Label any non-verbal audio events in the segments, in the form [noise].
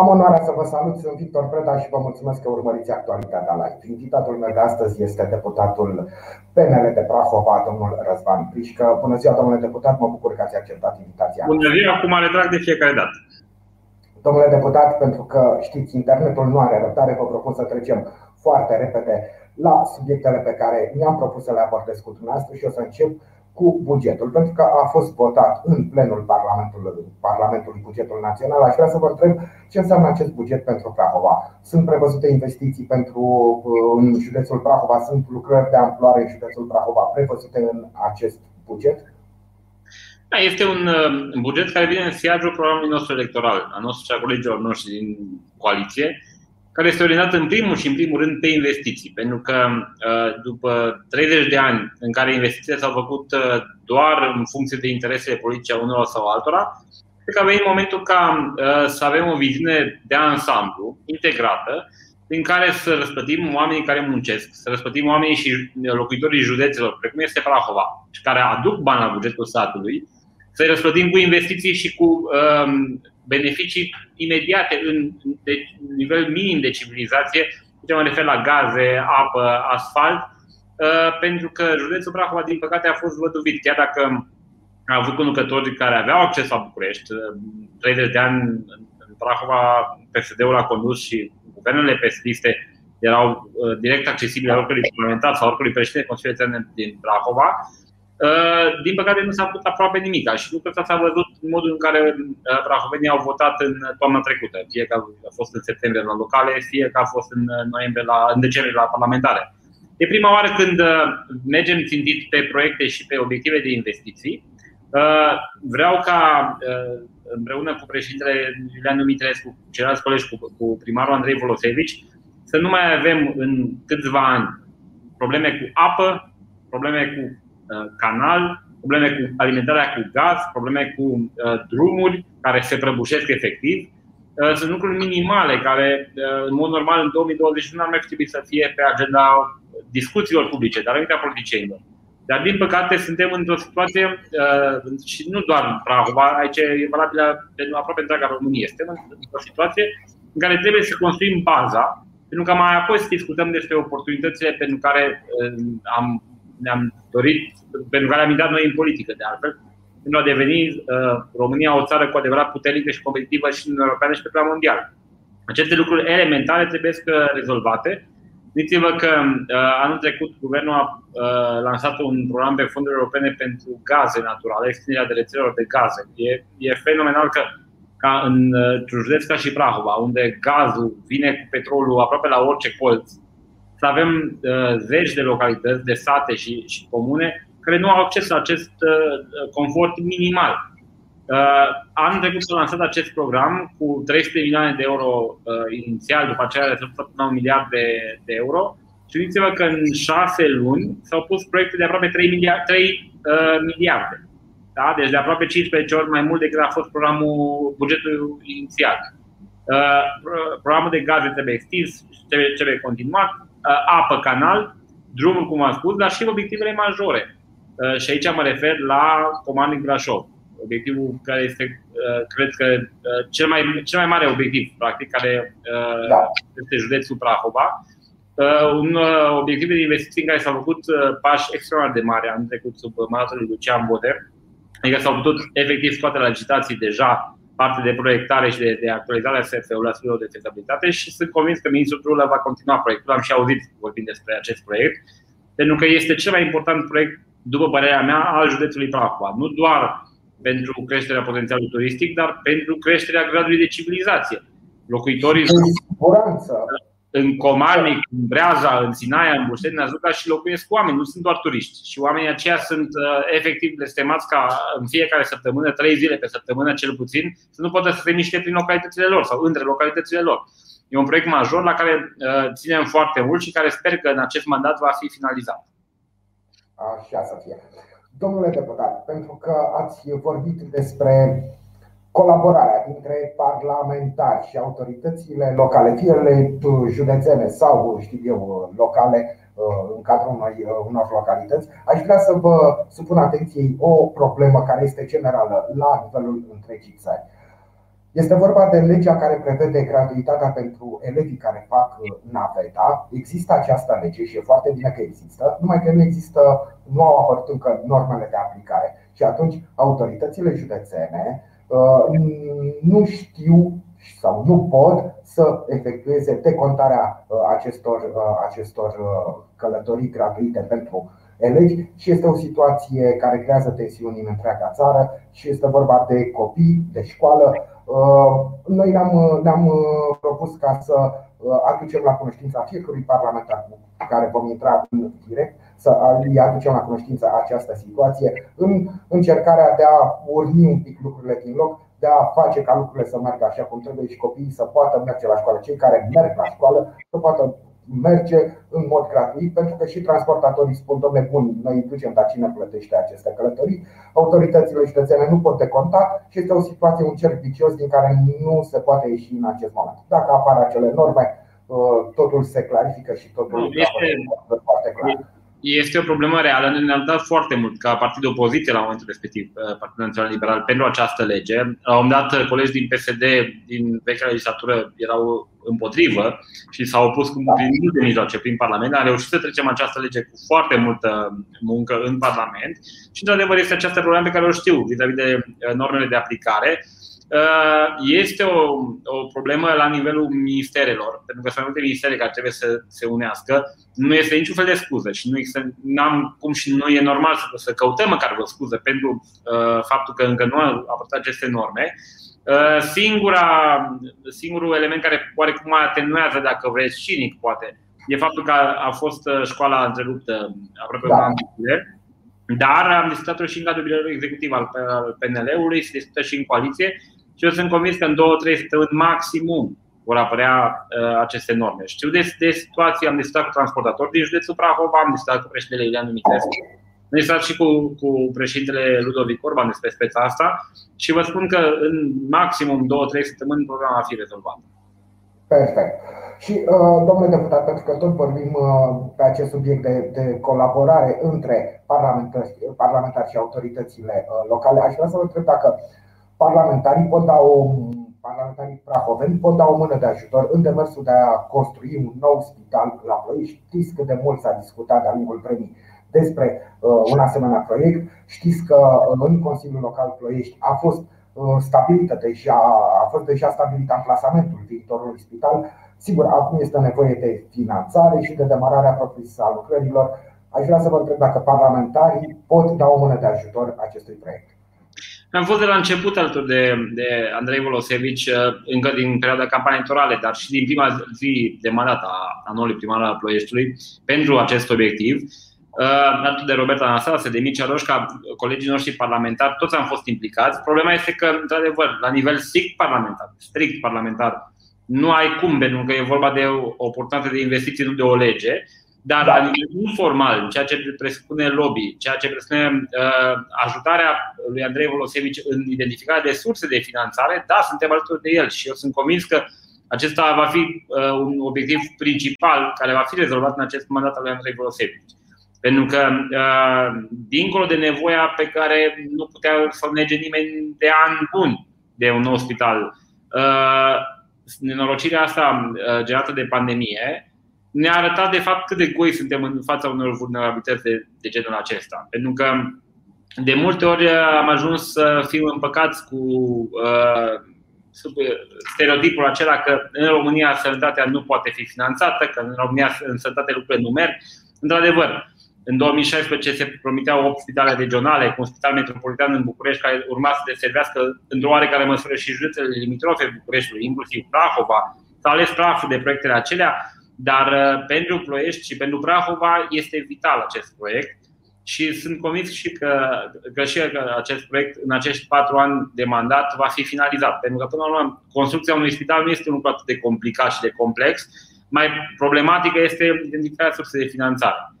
Am onoarea să vă salut, sunt Victor Preda și vă mulțumesc că urmăriți actualitatea live. Invitatul meu de astăzi este deputatul PNL de Prahova, domnul Răzvan Prișcă. Bună ziua, domnule deputat, mă bucur că ați acceptat invitația. Bună ziua, cu mare drag de fiecare dată. Domnule deputat, pentru că știți, internetul nu are răbdare, vă propun să trecem foarte repede la subiectele pe care mi-am propus să le abordez cu dumneavoastră și o să încep cu bugetul, pentru că a fost votat în plenul Parlamentului, Parlamentului Bugetul Național. Aș vrea să vă întreb ce înseamnă acest buget pentru Prahova. Sunt prevăzute investiții pentru în județul Prahova, sunt lucrări de amploare în județul Prahova prevăzute în acest buget? Da, este un buget care vine în siajul programului nostru electoral, a nostru și a colegilor noștri din coaliție, care este orientat în primul și în primul rând pe investiții. Pentru că uh, după 30 de ani în care investițiile s-au făcut uh, doar în funcție de interesele politice a unora sau altora, cred că a venit momentul ca uh, să avem o viziune de ansamblu, integrată, prin care să răspătim oamenii care muncesc, să răspătim oamenii și locuitorii județelor, precum este Prahova, și care aduc bani la bugetul statului, să-i răspătim cu investiții și cu um, beneficii imediate în de nivel minim de civilizație, ce mă refer la gaze, apă, asfalt, uh, pentru că județul Prahova, din păcate, a fost văduvit. Chiar dacă a avut conducători care aveau acces la București, 30 uh, de ani în Prahova, PSD-ul a condus și guvernele PSD erau uh, direct accesibile oricărui parlamentar sau oricărui președinte Consiliului din Prahova, Uh, din păcate nu s-a făcut aproape nimic și lucrul ăsta s-a văzut în modul în care uh, prahovenii au votat în toamna trecută, fie că a fost în septembrie la locale, fie că a fost în, uh, noiembrie la, în decembrie la parlamentare. E prima oară când mergem țintit pe proiecte și pe obiective de investiții. Vreau ca împreună cu președintele Iulian Dumitrescu, cu ceilalți colegi, cu, cu primarul Andrei Volosevici, să nu mai avem în câțiva ani probleme cu apă, probleme cu Uh, canal, probleme cu alimentarea cu gaz, probleme cu uh, drumuri care se prăbușesc efectiv. Uh, sunt lucruri minimale care, în mod normal, în 2021 ar mai trebui să fie pe agenda discuțiilor publice, dar a politicienilor. Dar, din păcate, suntem într-o situație, și nu doar în Prahova, aici e valabilă pentru aproape întreaga Românie, suntem într-o situație în care trebuie să construim baza, pentru că mai apoi să discutăm despre oportunitățile pentru care am ne-am dorit, pentru care am intrat noi în politică, de altfel, pentru a deveni uh, România o țară cu adevărat puternică și competitivă și în Europeană și pe plan mondial. Aceste lucruri elementare trebuie să rezolvate. Gândiți-vă că uh, anul trecut guvernul a uh, lansat un program pe fonduri europene pentru gaze naturale, extinderea de rețelelor de gaze. E, e fenomenal că ca în uh, județ ca și Prahova, unde gazul vine cu petrolul aproape la orice colț, să avem uh, zeci de localități, de sate și, și comune care nu au acces la acest uh, confort minimal. Uh, anul trecut s-a lansat acest program cu 300 milioane de euro uh, inițial, după aceea a rezultat până un miliard de, de euro. Și gândiți-vă că în șase luni s-au pus proiecte de aproape 3 miliarde. 3, uh, miliarde. Da? Deci de aproape 15 ori mai mult decât a fost programul bugetul inițial. Uh, programul de gaze trebuie extins, trebuie, trebuie continuat, Uh, apă, canal, drumul, cum am spus, dar și obiectivele majore. Uh, și aici mă refer la Comandic Brașov. Obiectivul care este, uh, cred că, cel mai, cel mai mare obiectiv, practic, care da. este județul Prahova. Un obiectiv de investiții în care s-au făcut pași extraordinar de mari anul trecut sub mandatul lui Lucian Boder. Adică s-au putut efectiv scoate la licitații deja parte de proiectare și de, de actualizare a SF-ului, a studiilor de fezabilitate și sunt convins că ministrul Trulă va continua proiectul. Am și auzit vorbind despre acest proiect, pentru că este cel mai important proiect, după părerea mea, al județului Prahova. Nu doar pentru creșterea potențialului turistic, dar pentru creșterea gradului de civilizație. Locuitorii în Comarnic, în Breaza, în Sinaia, în Bușteni, în Azuca și locuiesc oameni, nu sunt doar turiști. Și oamenii aceia sunt uh, efectiv blestemați ca în fiecare săptămână, trei zile pe săptămână cel puțin, să nu poată să se miște prin localitățile lor sau între localitățile lor. E un proiect major la care uh, ținem foarte mult și care sper că în acest mandat va fi finalizat. Așa să fie. Domnule deputat, pentru că ați vorbit despre colaborarea dintre parlamentari și autoritățile locale, fie ele județene sau, știu eu, locale, uh, în cadrul unor, uh, unor localități, aș vrea să vă supun atenției o problemă care este generală la nivelul întregii țări. Este vorba de legea care prevede gratuitatea pentru elevii care fac naveta. Există această lege și e foarte bine că există, numai că nu există, nu au apărut încă normele de aplicare. Și atunci autoritățile județene nu știu sau nu pot să efectueze decontarea acestor, acestor călătorii gratuite pentru elevi și este o situație care creează tensiuni în întreaga țară și este vorba de copii, de școală. Noi ne-am, ne-am propus ca să aducem la cunoștința fiecărui parlamentar cu care vom intra în direct, să îi aducem la cunoștință această situație în încercarea de a urni un pic lucrurile din loc, de a face ca lucrurile să meargă așa cum trebuie și copiii să poată merge la școală. Cei care merg la școală să poată merge în mod gratuit, pentru că și transportatorii spun, domnule, bun, noi îi ducem, dar cine plătește aceste călătorii? Autoritățile județene nu pot deconta și este o situație, un cerc vicios din care nu se poate ieși în acest moment. Dacă apar acele norme, uh, totul se clarifică și totul este foarte clar. Este o problemă reală. Noi ne-am dat foarte mult ca partid de opoziție la momentul respectiv, uh, Partidul Național Liberal, pentru această lege. La un moment dat, colegi din PSD din vechea legislatură erau împotrivă și s-au opus cu prin multe mijloace prin Parlament. A reușit să trecem această lege cu foarte multă muncă în Parlament și, într-adevăr, este această problemă pe care o știu vis-a-vis de uh, normele de aplicare. Uh, este o, o problemă la nivelul ministerelor, pentru că sunt multe ministere care trebuie să se unească. Nu este niciun fel de scuză și nu există, n-am cum și nu e normal să, să căutăm măcar o scuză pentru uh, faptul că încă nu au apărut aceste norme. Uh, singura, singurul element care oarecum atenuează, dacă vreți, cinic poate, e faptul că a fost uh, școala întreruptă aproape da. un an de dar am discutat-o și în cadrul biroului executiv al PNL-ului, se discută și în coaliție și eu sunt convins că în două, trei săptămâni maximum vor apărea uh, aceste norme. Știu de, de situații, am discutat cu transportatori din județul Prahova, am discutat cu președintele Iulian Dumitrescu, am discutat și cu, cu președintele Ludovic Orban despre speța asta și vă spun că în maximum două, trei săptămâni problema va fi rezolvată. Perfect. Și, uh, domnule deputat, pentru că tot vorbim uh, pe acest subiect de, de colaborare între parlamentari, parlamentari și autoritățile uh, locale, aș vrea să vă întreb dacă parlamentarii pot da o parlamentarii prahoveni pot da o mână de ajutor în demersul de a construi un nou spital la Ploiești. Știți cât de mult s-a discutat de-a lungul vremii despre uh, un asemenea proiect. Știți că uh, în Consiliul Local Ploiești a fost uh, stabilită deja, a fost deja stabilit amplasamentul viitorului spital. Sigur, acum este nevoie de finanțare și de demararea propriu-zisă a lucrărilor. Aș vrea să vă întreb dacă parlamentarii pot da o mână de ajutor acestui proiect. Am fost de la început alături de, de Andrei Volosevici, uh, încă din perioada campaniei electorale, dar și din prima zi de mandat a anului primar al Ploieștiului, pentru acest obiectiv. Uh, alături de Roberta Anastase, de Mircea Roșca, colegii noștri parlamentari, toți am fost implicați. Problema este că, într-adevăr, la nivel strict parlamentar, strict parlamentar, nu ai cum, pentru că e vorba de o oportunitate de investiții, nu de o lege. Dar da. la nivel informal, ceea ce presupune lobby, ceea ce presupune uh, ajutarea lui Andrei Volosevici în identificarea de surse de finanțare, da, suntem alături de el și eu sunt convins că acesta va fi uh, un obiectiv principal care va fi rezolvat în acest mandat al lui Andrei Volosevici. Pentru că, uh, dincolo de nevoia pe care nu putea să nege nimeni de ani buni de un nou spital, uh, nenorocirea asta uh, generată de pandemie ne-a arătat de fapt cât de goi suntem în fața unor vulnerabilități de, de genul acesta. Pentru că de multe ori am ajuns să fim împăcați cu uh, stereotipul acela că în România sănătatea nu poate fi finanțată, că în România în sănătate lucrurile nu merg. Într-adevăr, în 2016 se promiteau 8 spitale regionale, cu un spital metropolitan în București care urma să deservească într-o oarecare măsură și județele limitrofe Bucureștiului, inclusiv Prahova. S-a ales praful de proiectele acelea dar uh, pentru Ploiești și pentru Prahova este vital acest proiect și sunt convins și că, că și că acest proiect în acești patru ani de mandat va fi finalizat. Pentru că, până la urmă, construcția unui spital nu este un lucru atât de complicat și de complex. Mai problematică este identificarea sursei de finanțare.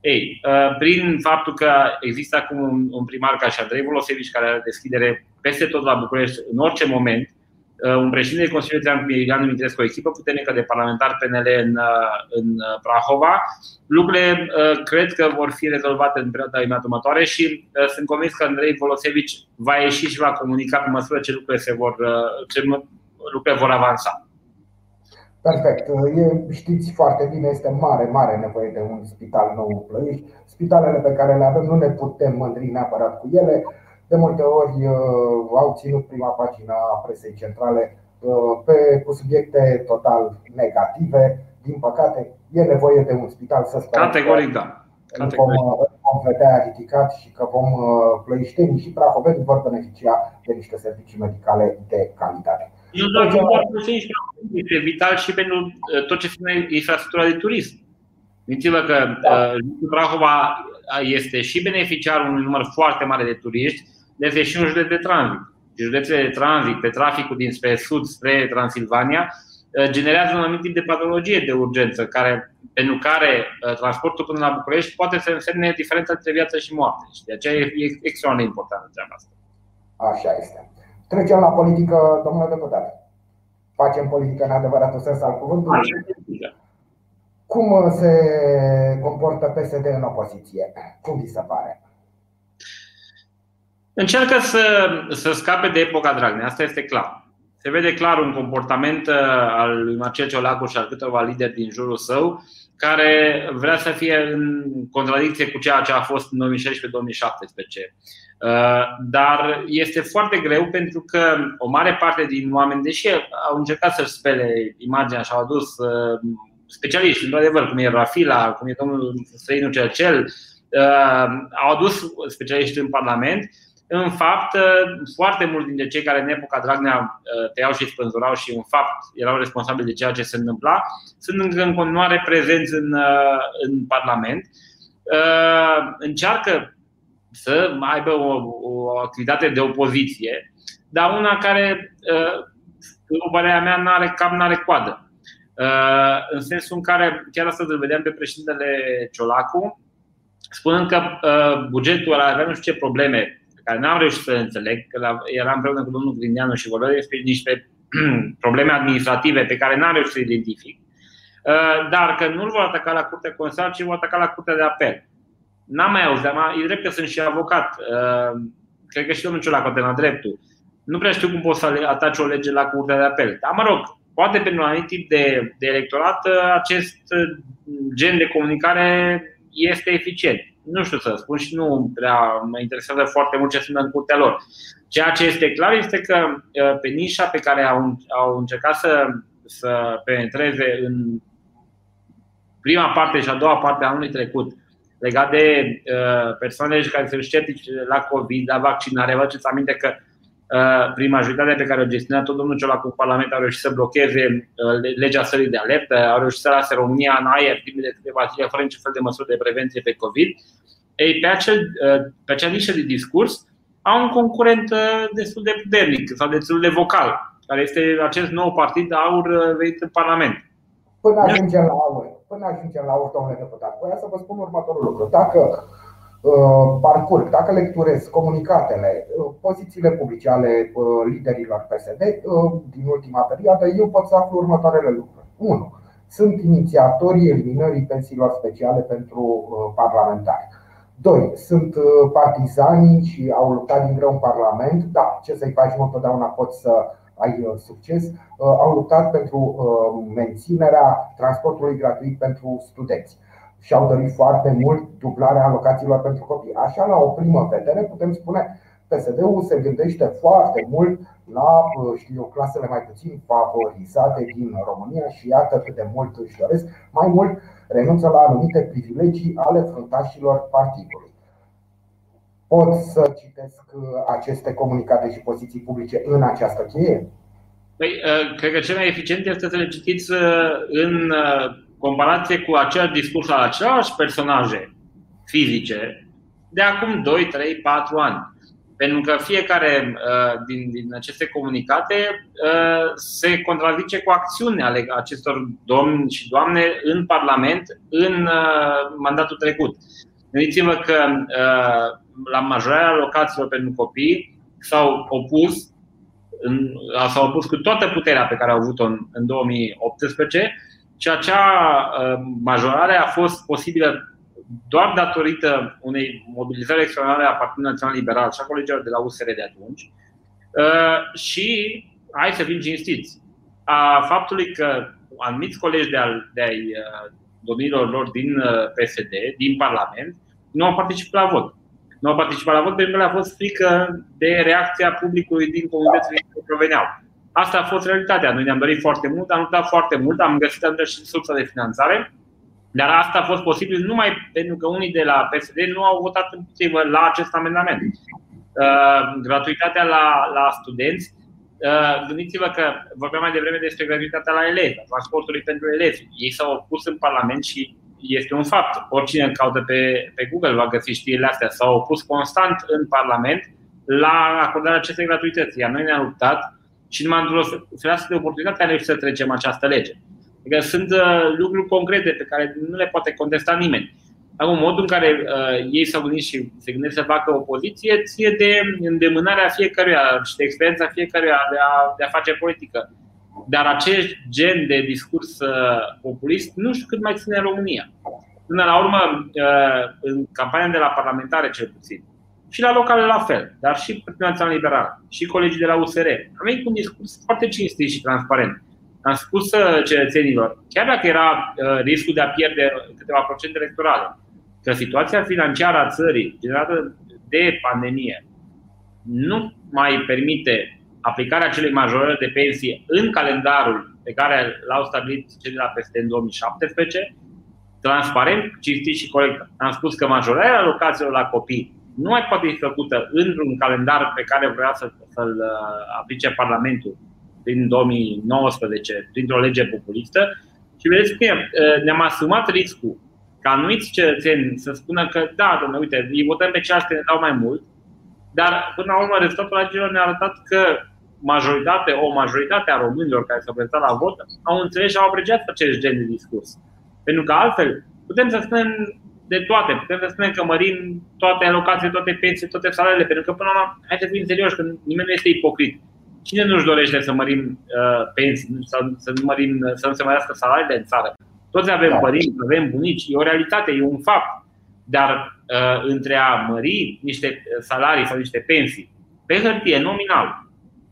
Ei, uh, prin faptul că există acum un primar ca și Andrei Volosevici care are deschidere peste tot la București în orice moment, un președinte de Consiliul Județean cu Emilian Dumitrescu, o echipă puternică de parlamentari PNL în, în Prahova. Lucrurile cred că vor fi rezolvate în perioada următoare și sunt convins că Andrei Volosevici va ieși și va comunica pe măsură ce lucrurile, se vor, ce lucrurile vor avansa. Perfect. E, știți foarte bine, este mare, mare nevoie de un spital nou în Plăiești. Spitalele pe care le avem nu ne putem mândri neapărat cu ele. De multe ori uh, au ținut prima pagină a presei centrale uh, pe, cu subiecte total negative. Din păcate, e nevoie de un spital să sperăm. Categoric, da. Vom, vom vedea ridicat și că vom uh, plăișteni și prahoveni vor beneficia de niște servicii medicale de calitate. Nu doar pentru este vital și pentru uh, tot ce înseamnă infrastructura de turism. Gândiți-vă că da. uh, Prahova este și beneficiarul unui număr foarte mare de turiști, dar este și un județ de tranzit. Județele de tranzit pe traficul dinspre sud spre Transilvania uh, generează un anumit tip de patologie de urgență, care, pentru care transportul până la București poate să însemne diferența între viață și moarte. Și de aceea e extraordinar de importantă treaba asta. Așa este. Trecem la politică, domnule deputat. Facem politică în adevăratul sens al cuvântului. Cum se comportă PSD în opoziție? Cum vi se pare? Încearcă să, să scape de epoca Dragnea, asta este clar. Se vede clar un comportament uh, al lui Marcel Ciolacu și al câteva lideri din jurul său care vrea să fie în contradicție cu ceea ce a fost în 2016-2017. Uh, dar este foarte greu pentru că o mare parte din oameni, deși au încercat să-și spele imaginea și au adus uh, specialiști, într-adevăr, cum e Rafila, cum e domnul Străinu Cercel, uh, au adus specialiști în Parlament. În fapt, foarte mulți dintre cei care în epoca Dragnea tăiau și spânzurau și în fapt erau responsabili de ceea ce se întâmpla, sunt încă în continuare prezenți în, în Parlament. Încearcă să aibă o, o activitate de opoziție, dar una care, după părerea mea, nu are cap, nu are coadă. În sensul în care, chiar astăzi îl vedeam pe președintele Ciolacu, spunând că bugetul ăla avea nu știu ce probleme care n-am reușit să înțeleg, că eram împreună cu domnul Grindeanu și vorbea despre niște [clears throat] probleme administrative pe care n-am reușit să identific, dar că nu-l vor ataca la Curtea Constituțională, ci vor ataca la Curtea de Apel. N-am mai auzit, dar e drept că sunt și avocat. Uh, cred că și domnul Ciolacu a la dreptul. Nu prea știu cum poți să ataci o lege la Curtea de Apel. Dar, mă rog, poate pentru un anumit tip de, de electorat uh, acest uh, gen de comunicare este eficient. Nu știu să spun și nu prea mă interesează foarte mult ce sunt în curtea lor. Ceea ce este clar este că pe nișa pe care au, au încercat să, să penetreze în prima parte și a doua parte a anului trecut, legat de uh, persoanele care se sceptici la COVID, la vaccinare. Vă aduceți aminte că uh, prin majoritatea pe care o gestionat tot domnul Ciolacu cu Parlament au reușit să blocheze uh, legea sării de alertă, au reușit să lase România în aer timp de câteva zile fără niciun fel de măsuri de prevenție pe COVID. Ei, pe, acel, uh, pe acea nișă de discurs au un concurent uh, destul de puternic sau destul de vocal, care este acest nou partid aur uh, venit în Parlament. Până ajungem la aur până ajungem la urmă, domnule deputat, voia să vă spun următorul lucru. Dacă uh, parcurg, dacă lecturez comunicatele, uh, pozițiile publice ale uh, liderilor PSD din ultima perioadă, eu pot să aflu următoarele lucruri. 1. Sunt inițiatorii eliminării pensiilor speciale pentru parlamentari. 2. Sunt partizanii și au luptat din greu în Parlament. Da, ce să-i faci, nu întotdeauna poți să ai uh, succes, uh, au luptat pentru uh, menținerea transportului gratuit pentru studenți și au dorit foarte mult dublarea alocațiilor pentru copii. Așa, la o primă vedere, putem spune PSD-ul se gândește foarte mult la știu eu, clasele mai puțin favorizate din România și iată cât de mult își doresc. Mai mult, renunță la anumite privilegii ale fruntașilor partidului. Pot să citesc uh, aceste comunicate și poziții publice în această cheie? Păi, uh, cred că cel mai eficient este să le citiți uh, în comparație cu același discurs al același personaje fizice de acum 2, 3, 4 ani. Pentru că fiecare din, din aceste comunicate se contrazice cu acțiunea ale acestor domni și doamne în Parlament în mandatul trecut. Gândiți-vă că la majorarea locațiilor pentru copii s-au opus s-au opus cu toată puterea pe care au avut-o în, în 2018 și acea majorare a fost posibilă doar datorită unei mobilizări extraordinare a Partidului Național Liberal și a colegilor de la USR de atunci și hai să fim cinstiți a faptului că anumiți colegi de, al, de ai domnilor lor din PSD, din Parlament, nu au participat la vot nu au participat la vot pentru că le-a fost frică de reacția publicului din comunitățile din care proveneau. Asta a fost realitatea. Noi ne-am dorit foarte mult, am luptat foarte mult, am găsit și sursa de finanțare, dar asta a fost posibil numai pentru că unii de la PSD nu au votat împotrivă la acest amendament. Uh, gratuitatea la, la studenți, uh, gândiți-vă că vorbeam mai devreme despre gratuitatea la elevi, transportului pentru elevi. Ei s-au opus în Parlament și este un fapt. Oricine caută pe, pe Google va găsi știrile astea. S-au opus constant în Parlament la acordarea acestei gratuități. Iar noi ne-am luptat și numai într-o fereastră de oportunitate am reușit să trecem această lege. Adică sunt uh, lucruri concrete pe care nu le poate contesta nimeni. Acum, modul în care uh, ei s-au gândit și se gândesc să facă opoziție ție de îndemânarea fiecăruia și de experiența fiecăruia de a, de a face politică. Dar acest gen de discurs uh, populist nu știu cât mai ține în România. Până la urmă, uh, în campania de la parlamentare cel puțin, și la locale la fel, dar și Partidul Național Liberal, și colegii de la USR, am venit cu un discurs foarte cinstit și transparent. Am spus uh, cetățenilor, chiar dacă era riscul de a pierde câteva procente electorale, că situația financiară a țării generată de pandemie nu mai permite aplicarea acelei majorări de pensii în calendarul pe care l-au stabilit cei de la PSD în 2017, transparent, cinstit și corect. Am spus că majorarea alocațiilor la copii nu mai poate fi făcută într-un calendar pe care vrea să, să-l uh, aplice Parlamentul din 2019, printr-o lege populistă. Și vedeți că uh, ne-am asumat riscul ca anumiți cetățeni să spună că da, domnule, uite, îi votăm pe ceea ce ne dau mai mult, dar până la urmă rezultatul alegerilor ne-a arătat că majoritate, o majoritate a românilor care s-au prezentat la vot au înțeles și au apreciat acest gen de discurs. Pentru că altfel putem să spunem de toate, putem să spunem că mărim toate alocațiile, toate pensii, toate salariile, pentru că până la urmă, hai să fim serioși, că nimeni nu este ipocrit. Cine nu-și dorește să mărim uh, pensii, să, să, nu mărim, să nu se mărească salariile în țară? Toți avem da. părinți, avem bunici, e o realitate, e un fapt. Dar uh, între a mări niște salarii sau niște pensii pe hârtie, nominal,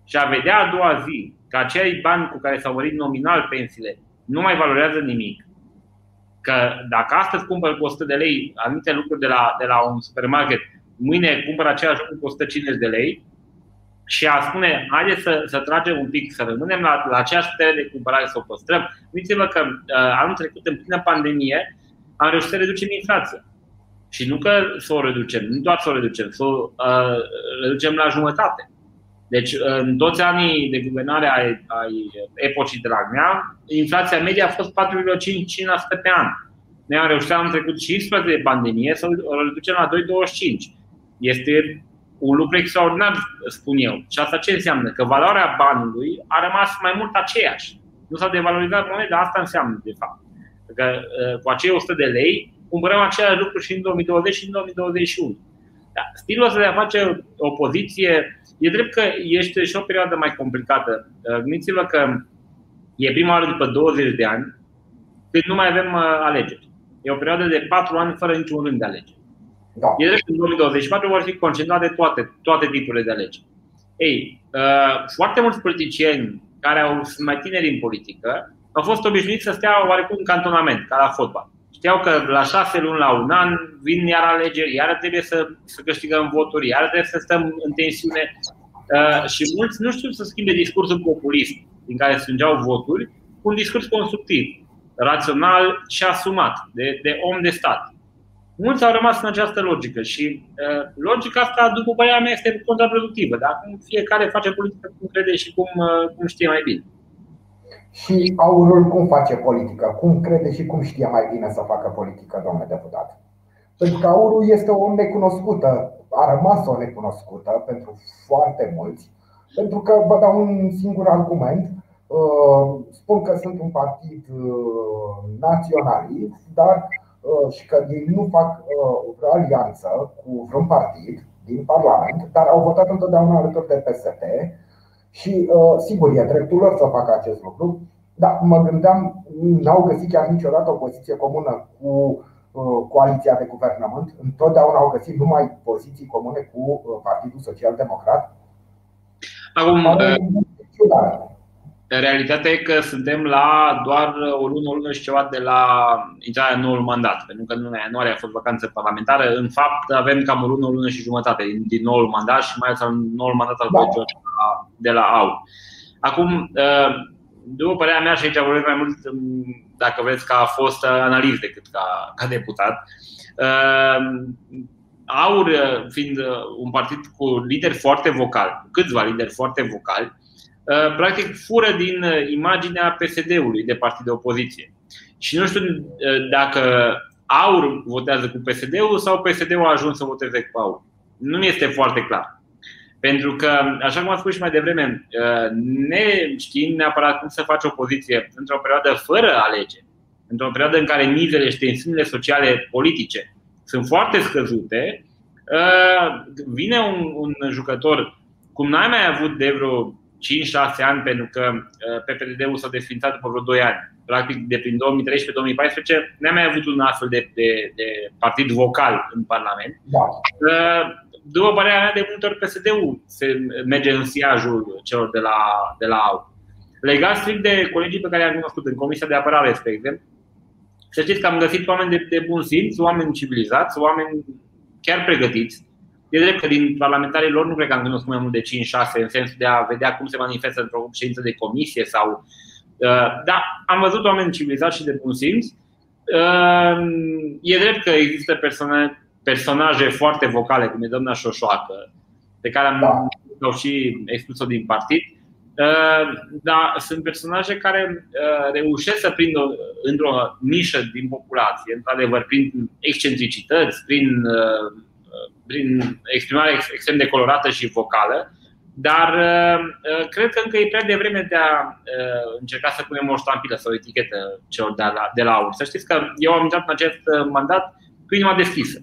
și a vedea a doua zi că acei bani cu care s-au mărit nominal pensiile nu mai valorează nimic, că dacă astăzi cumpăr cu 100 de lei anumite lucruri de la, de la un supermarket, mâine cumpăr același lucru cu 150 de lei și a spune, haideți să, să tragem un pic, să rămânem la, la aceeași putere de cumpărare, să o păstrăm. Uite-vă că uh, anul trecut, în plină pandemie, am reușit să reducem inflația. Și nu că să o reducem, nu doar să o reducem, să o uh, reducem la jumătate. Deci, în toți anii de guvernare ai, ai epocii Dragnea, inflația media a fost 4,5% pe an. Noi am reușit anul trecut 15 de pandemie să o reducem la 2,25. Este un lucru extraordinar, spun eu. Și asta ce înseamnă? Că valoarea banului a rămas mai mult aceeași. Nu s-a devalorizat moneda, asta înseamnă, de fapt. Că cu acei 100 de lei cumpărăm același lucru și în 2020 și în 2021. Da, stilul ăsta de a face opoziție E drept că este și o perioadă mai complicată. Uh, gândiți-vă că e prima oară după 20 de ani când nu mai avem uh, alegeri. E o perioadă de 4 ani fără niciun rând de alegeri. Da. E drept că în 2024 vor fi concentrate toate, toate tipurile de alegeri. Ei, uh, foarte mulți politicieni care au, sunt mai tineri în politică au fost obișnuiți să stea oarecum în cantonament, ca la fotbal. Știau că la șase luni, la un an, vin iar alegeri, iar trebuie să, să câștigăm voturi, iar trebuie să stăm în tensiune. Uh, și mulți nu știu să schimbe discursul populist, din care strângeau voturi, cu un discurs constructiv, rațional și asumat, de, de om de stat. Mulți au rămas în această logică și uh, logica asta, după părerea mea, este contraproductivă. Dar fiecare face politică cum crede și cum, uh, cum știe mai bine. Și aurul cum face politică? Cum crede și cum știe mai bine să facă politică, domnule deputat? Pentru că aurul este o necunoscută, a rămas o necunoscută pentru foarte mulți, pentru că vă dau un singur argument. Uh, spun că sunt un partid uh, naționalist, dar uh, și că ei nu fac o alianță cu vreun partid din Parlament, dar au votat întotdeauna alături de PSP Și sigur, e dreptul lor să facă acest lucru, dar mă gândeam, n-au găsit chiar niciodată o poziție comună cu coaliția de guvernământ, întotdeauna au găsit numai poziții comune cu Partidul Social Democrat. Acum, Realitatea e că suntem la doar o lună, o lună și ceva de la intrarea în noul mandat, pentru că în luna ianuarie a fost vacanță parlamentară. În fapt, avem cam o lună, o lună și jumătate din, din noul mandat și mai ales al noul mandat al da. De la AU. Acum, ă, după părerea mea, și aici vorbesc mai mult, dacă vreți, că a fost analist decât ca, ca deputat, ă, AUR, fiind un partid cu lideri foarte vocali, câțiva lideri foarte vocali, Uh, practic fură din uh, imaginea PSD-ului de partid de opoziție. Și nu știu uh, dacă AUR votează cu PSD-ul sau PSD-ul a ajuns să voteze cu AUR. Nu mi este foarte clar. Pentru că, așa cum am spus și mai devreme, ne știm neapărat cum să faci opoziție într-o perioadă fără alegeri, într-o perioadă în care mizele și tensiunile sociale politice sunt foarte scăzute, vine un, un jucător cum n-ai mai avut de vreo 5-6 ani, pentru că uh, PPD-ul s-a desfințat după vreo 2 ani. Practic, de prin 2013-2014, n-am mai avut un astfel de, de, de partid vocal în Parlament. Da. Uh, după părerea mea, de multe ori PSD-ul se merge în siajul celor de la, de la AU. Legat strict de colegii pe care i-am cunoscut în Comisia de Apărare, spre exemplu, să știți că am găsit oameni de, de bun simț, oameni civilizați, oameni chiar pregătiți, E drept că din parlamentarii lor nu cred că am cunoscut mai mult de 5-6 în sensul de a vedea cum se manifestă într-o ședință de comisie sau. Uh, da, am văzut oameni civilizați și de bun simț. Uh, e drept că există persoane, personaje foarte vocale, cum e doamna Șoșoacă, pe care am da. și expus-o din partid. Uh, dar sunt personaje care reușesc să prindă într-o nișă din populație, într-adevăr, prin excentricități, prin prin exprimare extrem de colorată și vocală, dar uh, uh, cred că încă e prea devreme de a uh, încerca să punem o ștampilă sau o etichetă celor de la, de la AUR. Să știți că eu am intrat în acest mandat cu inima deschisă.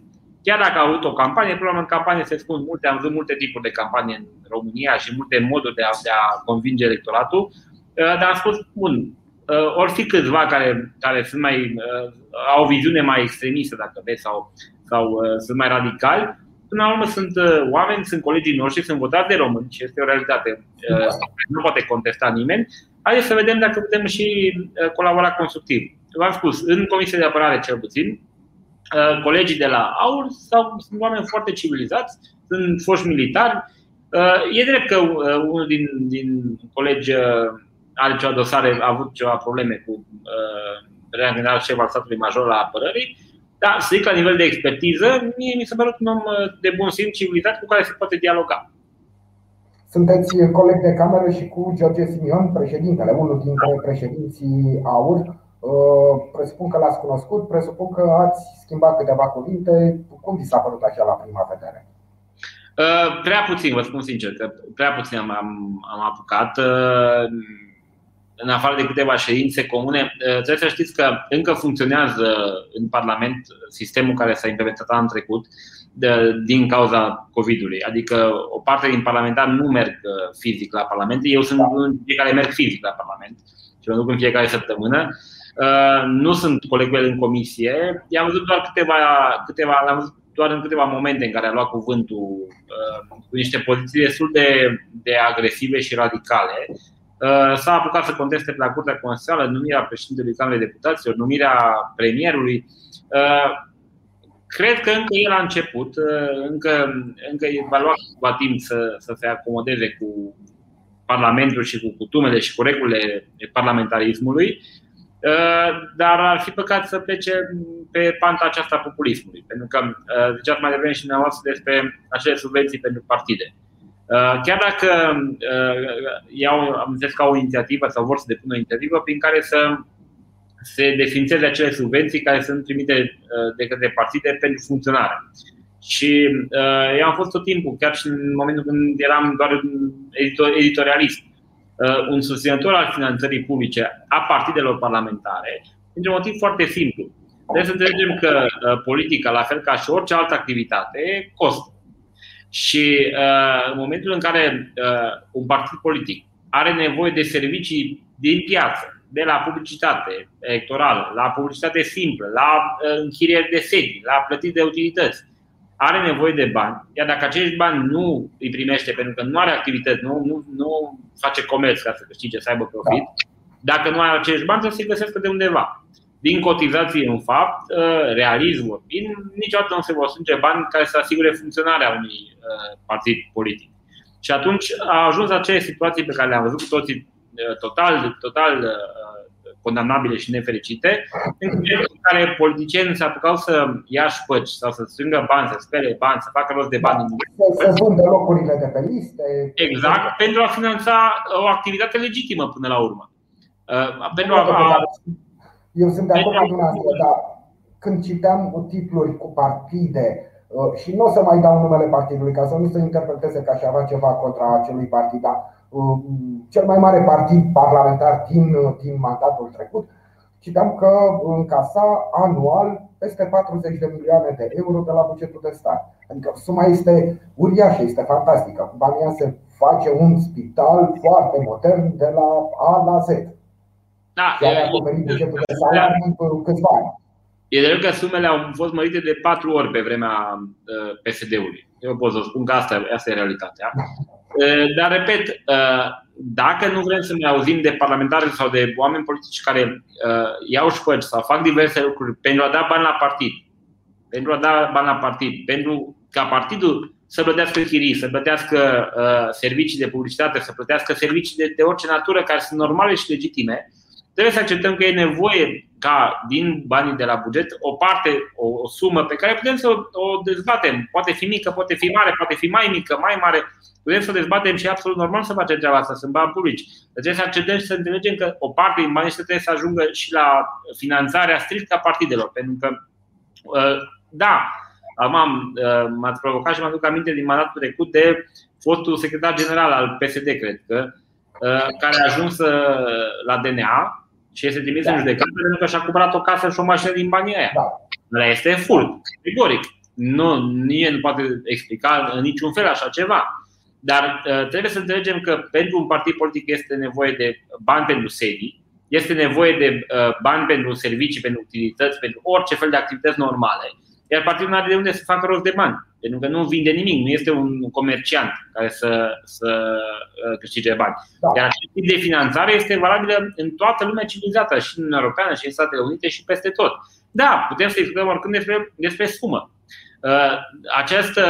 Chiar dacă a avut o campanie, problema în campanie se spun multe, am văzut multe tipuri de campanie în România și multe moduri de a, de a convinge electoratul, dar am spus, bun, ori fi câțiva care, care sunt mai, au o viziune mai extremistă, dacă vreți, sau sau uh, sunt mai radicali. Până la urmă sunt uh, oameni, sunt colegii noștri, sunt votați de români și este o realitate. Uh, nu poate contesta nimeni. Haideți să vedem dacă putem și uh, colabora constructiv. V-am spus, în Comisia de Apărare cel puțin, uh, colegii de la AUR sau sunt oameni foarte civilizați, sunt foști militari. Uh, e drept că uh, unul din, din colegi uh, are ceva dosare, a avut ceva probleme cu uh, general șef al statului major la apărării, da, strict la nivel de expertiză, mie mi se pare un om uh, de bun simț civilizat cu care se poate dialoga. Sunteți coleg de cameră și cu George Simion, președintele, unul dintre președinții AUR. Uh, presupun că l-ați cunoscut, presupun că ați schimbat câteva cuvinte. Cum vi s-a părut așa la prima vedere? Uh, prea puțin, vă spun sincer, că prea puțin am, am apucat în afară de câteva ședințe comune, uh, trebuie să știți că încă funcționează în Parlament sistemul care s-a implementat anul trecut de, din cauza COVID-ului. Adică o parte din parlamentari nu merg uh, fizic la Parlament. Eu sunt unul dintre care merg fizic la Parlament și mă duc în fiecare săptămână. Uh, nu sunt colegul în comisie. I-am văzut doar câteva, câteva, l-am văzut doar în câteva momente în care a luat cuvântul cu niște poziții destul de, de agresive și radicale Uh, s-a apucat să conteste pe la Curtea Constituțională numirea președintelui Camerei Deputaților, numirea premierului. Uh, cred că încă el a început, uh, încă, încă va lua ceva timp să, să se acomodeze cu Parlamentul și cu cutumele și cu regulile parlamentarismului, dar ar fi păcat să plece pe panta aceasta a populismului, pentru că ziceați mai devreme și dumneavoastră despre acele subvenții pentru partide. Uh, chiar dacă uh, iau, am înțeles ca o inițiativă sau vor să depună o inițiativă prin care să se desfințeze acele subvenții care sunt primite uh, de către partide pentru funcționare. Și eu am fost tot timpul, chiar și în momentul când eram doar editorialist, un susținător al finanțării publice a partidelor parlamentare, pentru un motiv foarte simplu. Trebuie să înțelegem că politica, la fel ca și orice altă activitate, costă. Și în momentul în care un partid politic are nevoie de servicii din piață, de la publicitate electorală, la publicitate simplă, la închirieri de sedii, la plătit de utilități, are nevoie de bani, iar dacă acești bani nu îi primește pentru că nu are activități, nu, nu, nu face comerț ca să câștige, să aibă profit, dacă nu are acești bani, să se găsească de undeva. Din cotizații în fapt, uh, realism vorbind, niciodată nu se vor strânge bani care să asigure funcționarea unui uh, partid politic. Și atunci a ajuns acele situații pe care le-am văzut cu toții uh, total, total condamnabile și nefericite, în care politicienii se apucau să ia șpăci sau să strângă bani, să spere bani, să facă rost de bani. Să vândă locurile de pe liste. Exact, pentru a finanța o activitate legitimă până la urmă. Uh, pentru a, Eu sunt de acord cu dumneavoastră, dar când citeam titluri cu partide uh, și nu o să mai dau numele partidului ca să nu se interpreteze ca și avea ceva contra acelui partid, dar Uh, cel mai mare partid parlamentar din, uh, din mandatul trecut, citeam că încasa anual peste 40 de milioane de euro de la bugetul de stat. Adică suma este uriașă, este fantastică. Cu banii se face un spital foarte modern de la A la Z. Da, Chiar a acoperit bugetul de salarii câțiva ani. E drept că sumele au fost mărite de patru ori pe vremea uh, PSD-ului. Eu pot să spun că asta, asta e realitatea. Uh, dar, repet, uh, dacă nu vrem să ne auzim de parlamentari sau de oameni politici care iau șpăci sau fac diverse lucruri pentru a da bani la partid, pentru a da bani la partid, pentru ca partidul să plătească chirii, să plătească servicii de publicitate, să plătească servicii de, de orice natură care sunt normale și legitime, trebuie să acceptăm că e nevoie ca din banii de la buget o parte, o, o sumă pe care putem să o, o dezbatem. Poate fi mică, poate fi mare, poate fi mai mică, mai mare. Putem să o dezbatem și e absolut normal să facem treaba asta, sunt bani publici. Deci trebuie să acceptăm și să înțelegem că o parte din banii trebuie să ajungă și la finanțarea strictă a partidelor. Pentru că, uh, da, am, uh, m-ați provocat și mă aduc aminte din mandatul trecut de fostul secretar general al PSD, cred că, uh, care a ajuns la DNA și este trimis da. în judecată pentru că și-a cumpărat o casă și o mașină din banii aia. Da. este furt, categoric. Nu, nimeni nu poate explica în niciun fel așa ceva. Dar uh, trebuie să înțelegem că pentru un partid politic este nevoie de bani pentru sedii, este nevoie de uh, bani pentru servicii, pentru utilități, pentru orice fel de activități normale. Iar partidul nu are de unde să facă rost de bani, pentru că nu vinde nimic, nu este un comerciant care să, să uh, câștige bani. Da. Iar acest tip de finanțare este valabilă în toată lumea civilizată, și în Uniunea Europeană, și în Statele Unite, și peste tot. Da, putem să discutăm oricând despre, despre sumă. Uh, această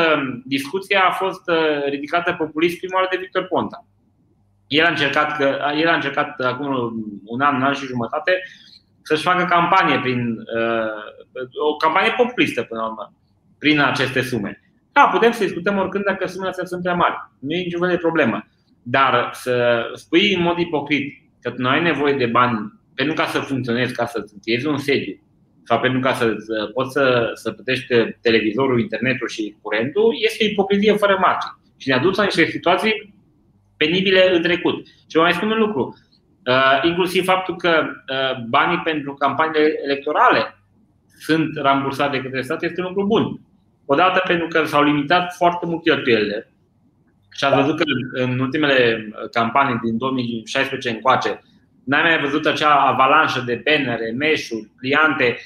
discuție a fost uh, ridicată populist prima oară de Victor Ponta. El a încercat, el a încercat acum un an, un an și jumătate să-și facă campanie prin o campanie populistă până la urmă prin aceste sume. Da, putem să discutăm oricând dacă sumele astea sunt prea mari. Nu e niciun fel de problemă. Dar să spui în mod ipocrit că nu ai nevoie de bani pentru ca să funcționezi, ca să încheiezi un sediu sau pentru ca să poți să, să plătești televizorul, internetul și curentul, este o ipocrizie fără margini. Și ne-a dus la niște situații penibile în trecut. Și vă mai spun un lucru. Uh, inclusiv faptul că uh, banii pentru campaniile electorale sunt rambursați de către stat este un lucru bun. Odată pentru că s-au limitat foarte mult cheltuielile și ați văzut că în ultimele campanii din 2016 încoace n-ai mai văzut acea avalanșă de bannere, meșuri, pliante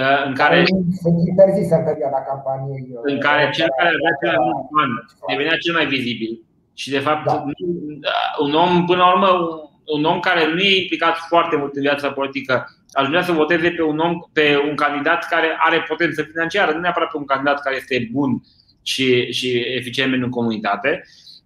uh, în care, în perioada campaniei. Uh, în care cel care avea cel mai mult bani devenea cel mai vizibil. Și de fapt, da. un om, până la urmă, un om care nu e implicat foarte mult în viața politică aș vrea să voteze pe un, om, pe un candidat care are potență financiară, nu neapărat pe un candidat care este bun și, și eficient în comunitate,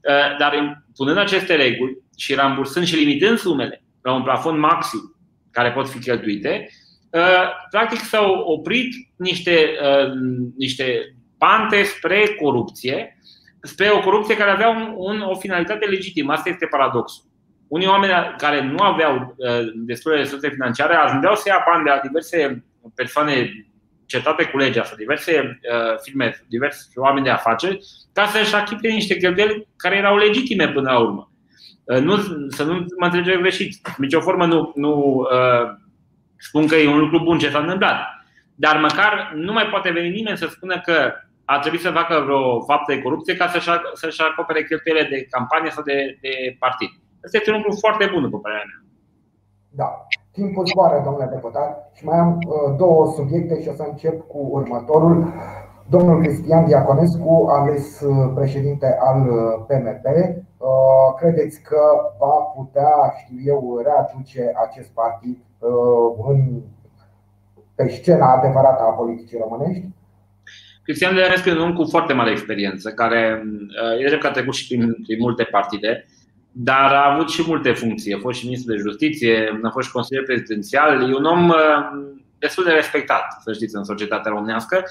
uh, dar punând aceste reguli și rambursând și limitând sumele la un plafon maxim care pot fi cheltuite, uh, practic s-au oprit niște, uh, niște pante spre corupție, spre o corupție care avea un, un, o finalitate legitimă. Asta este paradoxul unii oameni care nu aveau uh, destule resurse financiare ajungeau să ia bani de la diverse persoane cetate cu legea sau diverse uh, firme, diverse oameni de afaceri, ca să-și achite niște cheltuieli care erau legitime până la urmă. Uh, nu, să nu mă înțelegeți greșit. Nici o formă nu, nu uh, spun că e un lucru bun ce s-a întâmplat. Dar măcar nu mai poate veni nimeni să spună că ar trebui să facă vreo faptă de corupție ca să-și, să-și acopere cheltuielile de campanie sau de, de partid. Asta este un lucru foarte bun, după părerea mea. Da. Timpul zboară, domnule deputat, și mai am uh, două subiecte și o să încep cu următorul. Domnul Cristian Diaconescu, ales uh, președinte al PMP, uh, credeți că va putea, știu eu, readuce acest partid în, pe scena adevărată a politicii românești? Cristian Diaconescu e un om cu foarte mare experiență, care e drept că a trecut și prin, prin multe partide, dar a avut și multe funcții. A fost și ministru de justiție, a fost și consilier prezidențial. E un om destul de respectat, să știți, în societatea românească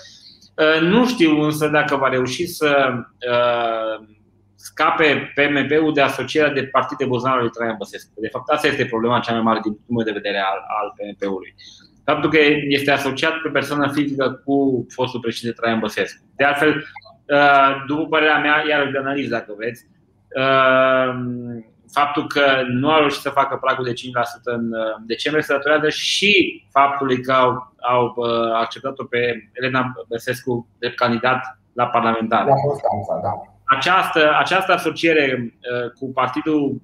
Uh, nu știu însă dacă va reuși să uh, scape PMP-ul de asocierea de partide buzunarului Traian Băsescu. De fapt, asta este problema cea mai mare din punctul de vedere al, al PMP-ului. Faptul că este asociat pe persoană fizică cu fostul președinte Traian Băsescu. De altfel, uh, după părerea mea, iar de analiză dacă vreți, faptul că nu au reușit să facă pragul de 5% în uh, decembrie se datorează și faptului că au, au uh, acceptat-o pe Elena Băsescu de candidat la parlamentar. da. Această, această asociere uh, cu partidul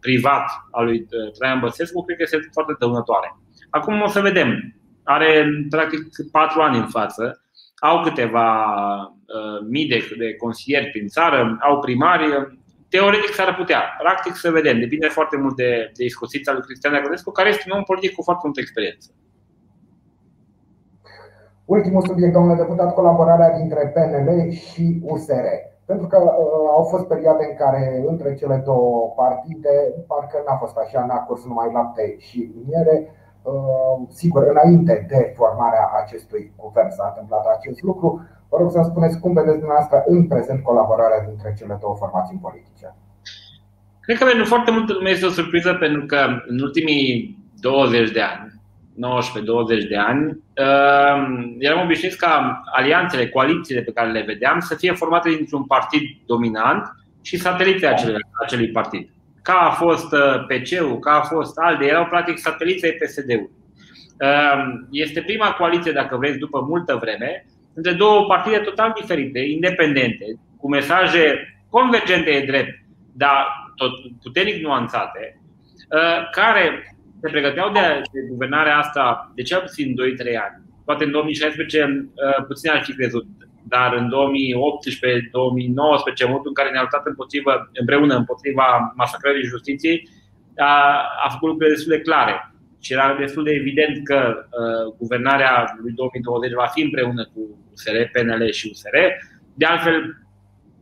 privat al lui Traian Băsescu cred că este foarte dăunătoare. Acum o să vedem. Are practic patru ani în față, au câteva mii de, de consilieri prin țară, au primari, Teoretic s-ar putea. Practic să vedem. Depinde foarte mult de, de iscosița lui Cristian Agrodescu, care este un om politic cu foarte multă experiență. Ultimul subiect, domnule deputat, colaborarea dintre PNL și USR. Pentru că uh, au fost perioade în care între cele două partide parcă n-a fost așa, n-a curs numai lapte și miere. Uh, sigur, înainte de formarea acestui guvern s-a întâmplat acest lucru. Vă rog să-mi spuneți cum vedeți dumneavoastră în prezent colaborarea dintre cele două formații politice. Cred că pentru foarte multă lume este o surpriză pentru că în ultimii 20 de ani, 19-20 de ani, uh, eram obișnuiți ca alianțele, coalițiile pe care le vedeam să fie formate dintr-un partid dominant și satelite acelui, acelui partid. Ca a fost uh, PC-ul, ca a fost ALDE, erau practic sateliții PSD-ului. Uh, este prima coaliție, dacă vreți, după multă vreme, între două partide total diferite, independente, cu mesaje convergente de drept, dar tot puternic nuanțate, uh, care se pregăteau de, de guvernarea asta de cel puțin 2-3 ani. Poate în 2016 uh, puțin ar fi crezut, dar în 2018-2019, în momentul în care ne-a luptat împotriva, împreună împotriva masacrării justiției, a, a făcut lucruri destul de clare și era destul de evident că uh, guvernarea lui 2020 va fi împreună cu USR, PNL și USR. De altfel,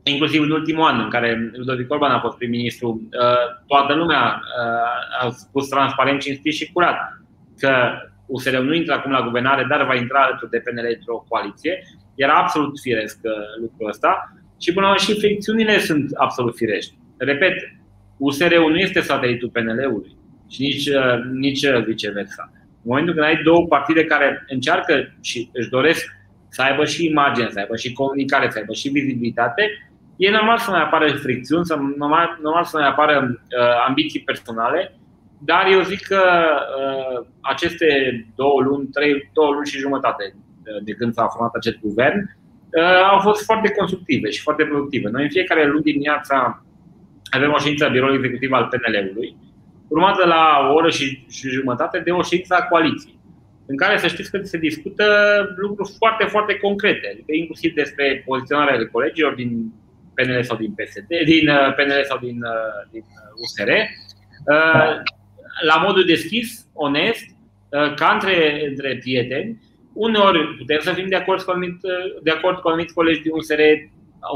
inclusiv în ultimul an în care Ludovic Orban a fost prim-ministru, uh, toată lumea uh, a spus transparent, cinstit și curat că USR nu intră acum la guvernare, dar va intra alături de PNL într-o coaliție. Era absolut firesc uh, lucrul ăsta și până la și fricțiunile sunt absolut firești. Repet, USR-ul nu este satelitul PNL-ului și nici, uh, nici uh, viceversa. În momentul când ai două partide care încearcă și își doresc să aibă și imagine, să aibă și comunicare, să aibă și vizibilitate, e normal să mai apară fricțiuni, să, normal, normal să mai apară uh, ambiții personale, dar eu zic că uh, aceste două luni, trei, două luni și jumătate uh, de când s-a format acest guvern uh, au fost foarte constructive și foarte productive. Noi în fiecare luni dimineața avem o ședință a biroului executiv al PNL-ului, urmată la o oră și, și jumătate de o ședință a coaliției, în care să știți că se discută lucruri foarte, foarte concrete, adică inclusiv despre poziționarea de colegilor din PNL sau din PSD, din uh, PNL sau din, uh, din USR, uh, la modul deschis, onest, ca între, între prieteni. Uneori putem să fim de acord cu anumit, de acord cu anumiți colegi din USR,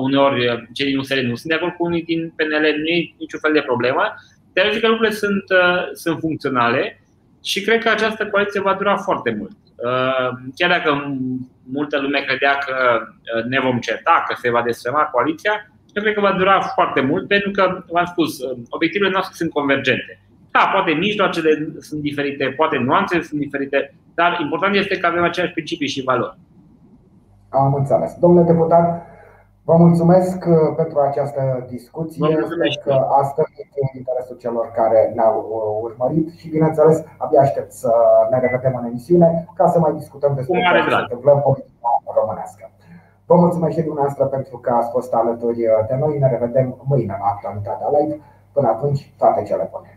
uneori cei din USR nu sunt de acord cu unii din PNL, nu e niciun fel de problemă, dar eu zic că lucrurile sunt, uh, sunt funcționale și cred că această coaliție va dura foarte mult. Uh, chiar dacă multă lume credea că uh, ne vom certa, că se va destrăma coaliția, eu cred că va dura foarte mult pentru că, v-am spus, obiectivele noastre sunt convergente. Da, poate mijloacele sunt diferite, poate nuanțele sunt diferite, dar important este că avem aceleași principii și valori. Am înțeles. Domnule deputat, Vă mulțumesc uh, pentru această discuție. Sper că astăzi este în interesul celor care ne-au uh, urmărit și, bineînțeles, abia aștept să ne revedem în emisiune ca să mai discutăm despre ce se întâmplă în politica românească. Vă mulțumesc și dumneavoastră pentru că ați fost alături de noi. Ne revedem mâine la actualitatea live. Până atunci, toate cele bune!